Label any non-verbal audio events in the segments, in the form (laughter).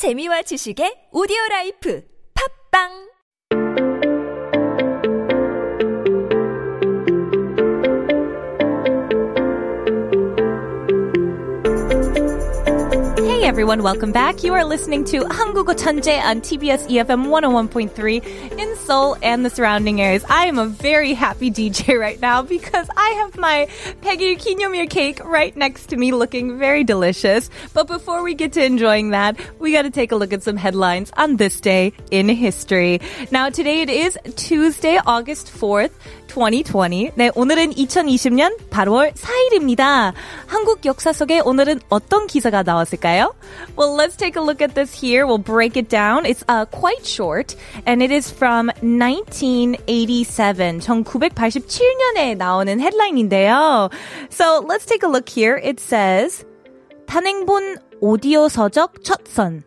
재미와 지식의 오디오 라이프. 팝빵 everyone, welcome back. You are listening to 한국어 천재 on TBS EFM 101.3 in Seoul and the surrounding areas. I am a very happy DJ right now because I have my Peggy Kinyomir cake right next to me looking very delicious. But before we get to enjoying that, we got to take a look at some headlines on this day in history. Now today it is Tuesday, August 4th. 2020. 네, 오늘은 2020년 8월 4일입니다. 한국 역사 속에 오늘은 어떤 기사가 나왔을까요? Well, let's take a look at this here. We'll break it down. It's uh, quite short, and it is from 1987. 1987년에 나오는 헤드라인인데요. So let's take a look here. It says, 단행본 오디오 서적 첫선.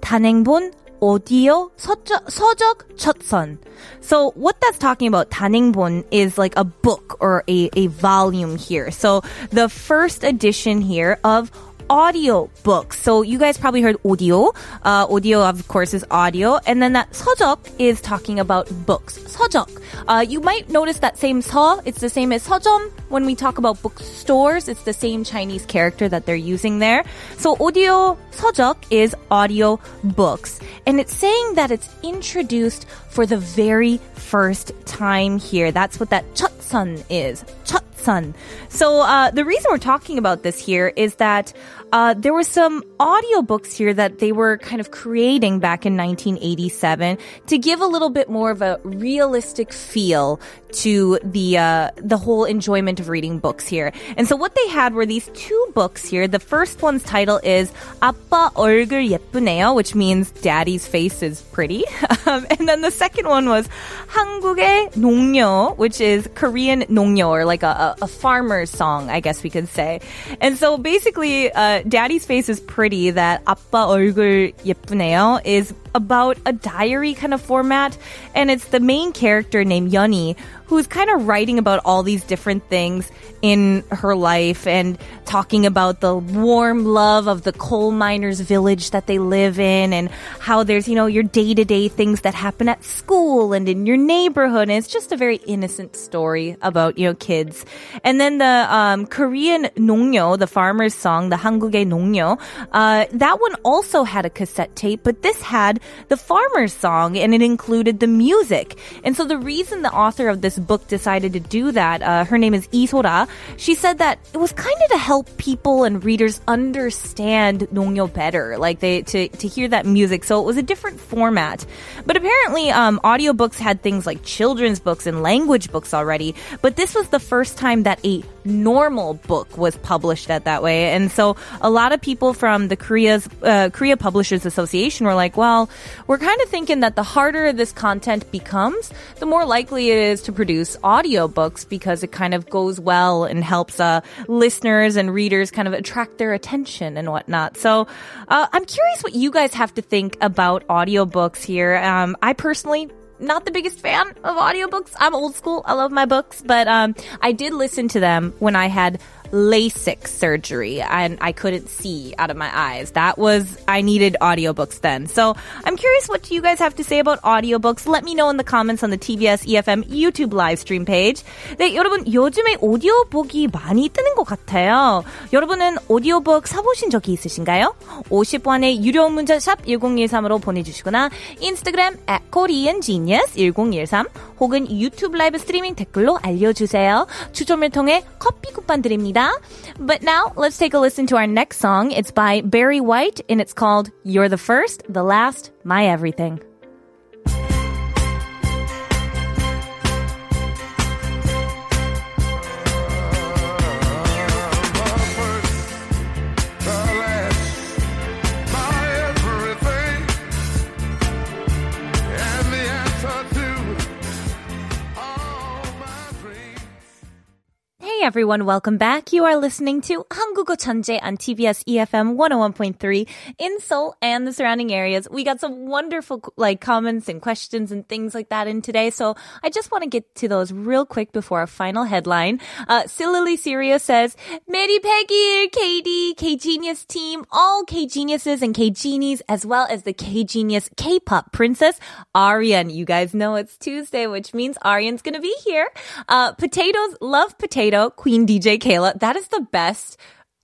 단행본 audio 서적, 서적 첫선. So what that's talking about, 단행본, is like a book or a, a volume here. So the first edition here of audio books. So you guys probably heard audio. Uh, audio, of course, is audio. And then that 서적 is talking about books. 서적. Uh, you might notice that same 서, it's the same as 서점. When we talk about bookstores, it's the same Chinese character that they're using there. So audio 서적 is audio books. And it's saying that it's introduced for the very first time here. That's what that 첫선 is. 첫 선. So uh, the reason we're talking about this here is that uh, there were some audiobooks here that they were kind of creating back in 1987 to give a little bit more of a realistic feel to the uh, the whole enjoyment of reading books here. And so what they had were these two books here. The first one's title is 아빠 얼굴 예쁘네요, which means daddy's face is pretty. (laughs) Um, and then the second one was 한국의 농요, which is Korean 농요, or like a, a, farmer's song, I guess we could say. And so basically, uh, daddy's face is pretty. That 아빠 얼굴 예쁘네요 is about a diary kind of format, and it's the main character named Yoni who's kind of writing about all these different things in her life and talking about the warm love of the coal miners' village that they live in and how there's, you know, your day to day things that happen at school and in your neighborhood. And it's just a very innocent story about, you know, kids. And then the um, Korean Nongyo, the farmer's song, the Hanguge Nongyo, uh, that one also had a cassette tape, but this had the farmer's song and it included the music. And so the reason the author of this book decided to do that, uh, her name is Isora, she said that it was kind of to help people and readers understand Nongyo better, like they, to, to hear that music. So it was a different format. But apparently, um, audiobooks had things like children's books and language books already, but this was the first time that a normal book was published at that way. And so a lot of people from the Korea's, uh, Korea Publishers Association were like, well, we're kind of thinking that the harder this content becomes, the more likely it is to produce audiobooks because it kind of goes well and helps uh, listeners and readers kind of attract their attention and whatnot. So uh, I'm curious what you guys have to think about audiobooks here. Um, I personally not the biggest fan of audiobooks. I'm old school. I love my books, but um, I did listen to them when I had LASIK surgery and I couldn't see out of my eyes. That was, I needed audiobooks then. So I'm curious what you guys have to say about audiobooks. Let me know in the comments on the TBS EFM YouTube live stream page. 네, 여러분, 요즘에 오디오북이 많이 뜨는 것 같아요. 여러분은 오디오북 사보신 적이 있으신가요? 50원의 유료 문자 샵 1013으로 보내주시거나 인스타그램 at koreangenius 1013 혹은 유튜브 라이브 스트리밍 댓글로 알려주세요. 추첨을 통해 커피 쿠폰 드립니다. But now, let's take a listen to our next song. It's by Barry White and it's called You're the First, the Last, My Everything. everyone. Welcome back. You are listening to Hangugo Chanje on TBS EFM 101.3 in Seoul and the surrounding areas. We got some wonderful like comments and questions and things like that in today. So I just want to get to those real quick before our final headline. Uh, Sillily Sirius says, Mary Peggy, KD, K Genius team, all K Geniuses and K Genies, as well as the K Genius K pop princess, Arian. You guys know it's Tuesday, which means Arian's going to be here. Uh, potatoes love potato. Queen DJ Kayla. That is the best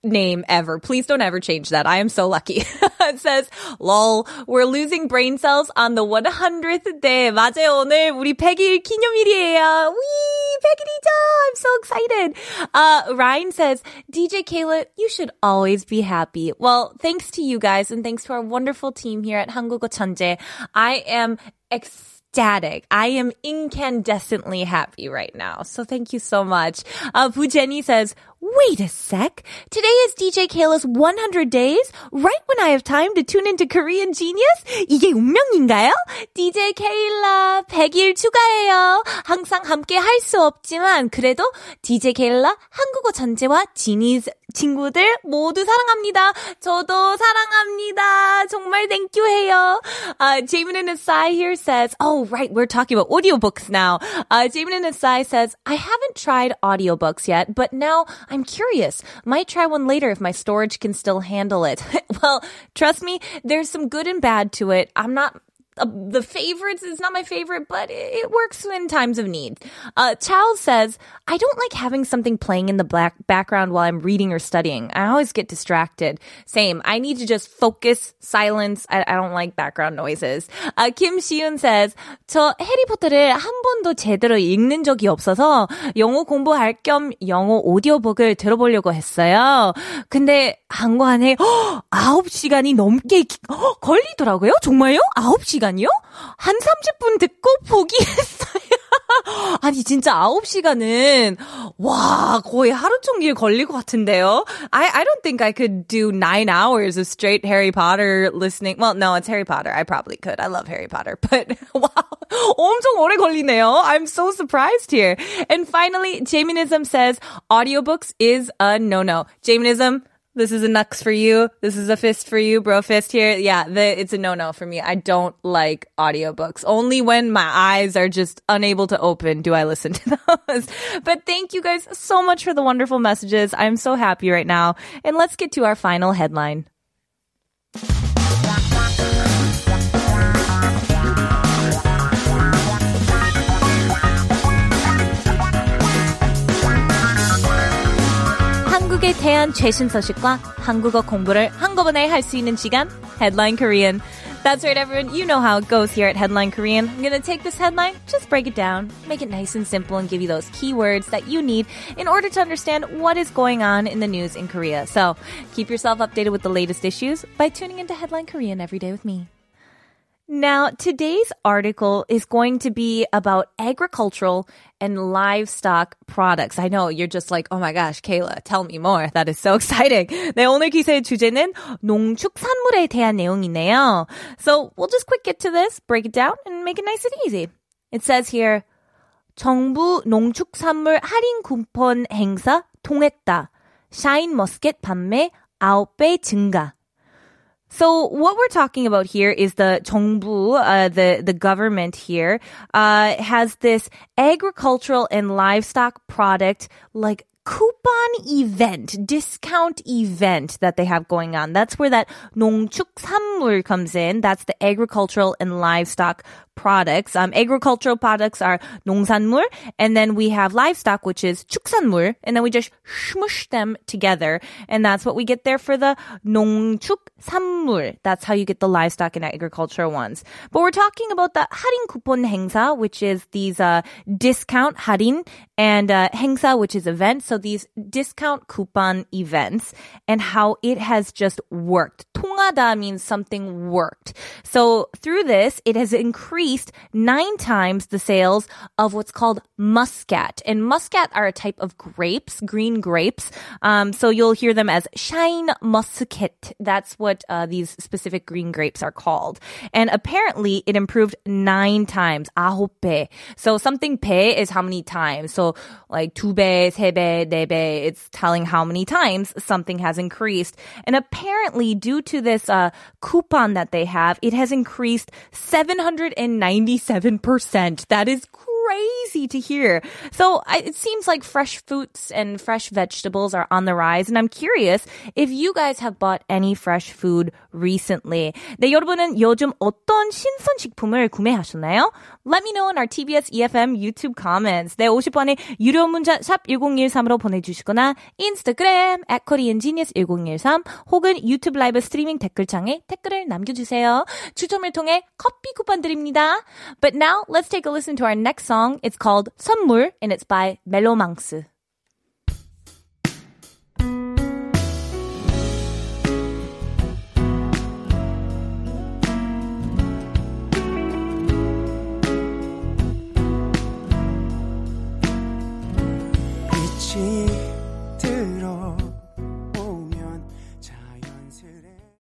name ever. Please don't ever change that. I am so lucky. (laughs) it says, lol, we're losing brain cells on the 100th day. 맞아요. 오늘 우리 100일 기념일이에요. Wee! 100일이죠! I'm so excited. Uh, Ryan says, DJ Kayla, you should always be happy. Well, thanks to you guys and thanks to our wonderful team here at 한국어 천재. I am ecstatic. I am incandescently happy right now. So thank you so much. Uh, Bu says, Wait a sec. Today is DJ Kayla's 100 days, right when I have time to tune into Korean Genius? 이게 운명인가요? DJ Kayla 100일 추가해요. 항상 함께 할 수 없지만 그래도 DJ Kayla 한국어 전제와 지니즈 친구들 모두 사랑합니다. 저도 사랑합니다. 정말 thank you 해요. Uh, Jamin and Asai here says, oh right, we're talking about audiobooks now. Uh, Jamin and Asai says, I haven't tried audiobooks yet, but now I'm curious. Might try one later if my storage can still handle it. (laughs) well, trust me, there's some good and bad to it. I'm not uh, the favorites is not my favorite, but it, it works in times of need. Uh, Charles says, I don't like having something playing in the black background while I'm reading or studying. I always get distracted. Same. I need to just focus, silence. I, I don't like background noises. Uh, Kim Shiun says, 저 해리포터를 한 번도 제대로 읽는 적이 없어서 영어 공부할 겸 영어 오디오북을 들어보려고 했어요. 근데 한 관에 9시간이 넘게 걸리더라고요. 정말요? 9시간 시간이요? 한 30분 듣고 포기했어요. (laughs) 아니 진짜 9시간은 와 거의 하루 종일 걸릴 것 같은데요. I I don't think I could do 9 hours of straight Harry Potter listening. Well, no, it's Harry Potter. I probably could. I love Harry Potter. But (laughs) wow. 엄청 오래 걸리네요. I'm so surprised here. And finally, Jaminism says audiobooks is a no-no. Jaminism this is a nux for you. This is a fist for you, bro fist here. Yeah, the, it's a no-no for me. I don't like audiobooks. Only when my eyes are just unable to open do I listen to (laughs) those. But thank you guys so much for the wonderful messages. I'm so happy right now. And let's get to our final headline. 한국에 대한 최신 소식과 한국어 공부를 한꺼번에 할 수 있는 시간 Headline Korean. That's right, everyone. You know how it goes here at Headline Korean. I'm going to take this headline, just break it down, make it nice and simple, and give you those keywords that you need in order to understand what is going on in the news in Korea. So keep yourself updated with the latest issues by tuning into Headline Korean every day with me. Now, today's article is going to be about agricultural and livestock products. I know you're just like, oh my gosh, Kayla, tell me more. That is so exciting. (laughs) 네, 오늘 기사의 주제는 농축산물에 대한 내용이네요. So we'll just quick get to this, break it down, and make it nice and easy. It says here, 정부 농축산물 할인 쿠폰 행사 통했다. 샤인 머스켓 판매 9배 증가. So what we're talking about here is the 정부, uh, the the government here, uh, has this agricultural and livestock product like coupon event, discount event that they have going on. That's where that 농축산물 comes in. That's the agricultural and livestock products. Um, agricultural products are 농산물, and then we have livestock, which is 축산물, and then we just smush them together, and that's what we get there for the 농축산물. That's how you get the livestock and agricultural ones. But we're talking about the 할인 쿠폰 행사, which is these uh, discount 할인, and uh, 행사, which is event. So these discount coupon events, and how it has just worked. 통하다 means something worked. So through this, it has increased increased nine times the sales of what's called muscat. And muscat are a type of grapes, green grapes. Um, so you'll hear them as shine muscat. That's what uh, these specific green grapes are called. And apparently it improved nine times. 아홉 배. So something 배 is how many times. So like 두 배, 세 배, 네 배. It's telling how many times something has increased. And apparently due to this uh, coupon that they have, it has increased 797%. That is crazy to hear. So it seems like fresh fruits and fresh vegetables are on the rise. And I'm curious if you guys have bought any fresh food recently. 네, 여러분은 요즘 어떤 신선 식품을 구매하셨나요? Let me know in our TBS EFM YouTube comments. 네, 50번의 유료 문자 샵 1013으로 보내주시거나 인스타그램 at koreangenius1013 혹은 유튜브 라이브 스트리밍 댓글창에 댓글을 남겨주세요. 추첨을 통해 커피 쿠폰 드립니다. But now let's take a listen to our next song. It's called 선물 and it's by MeloMance.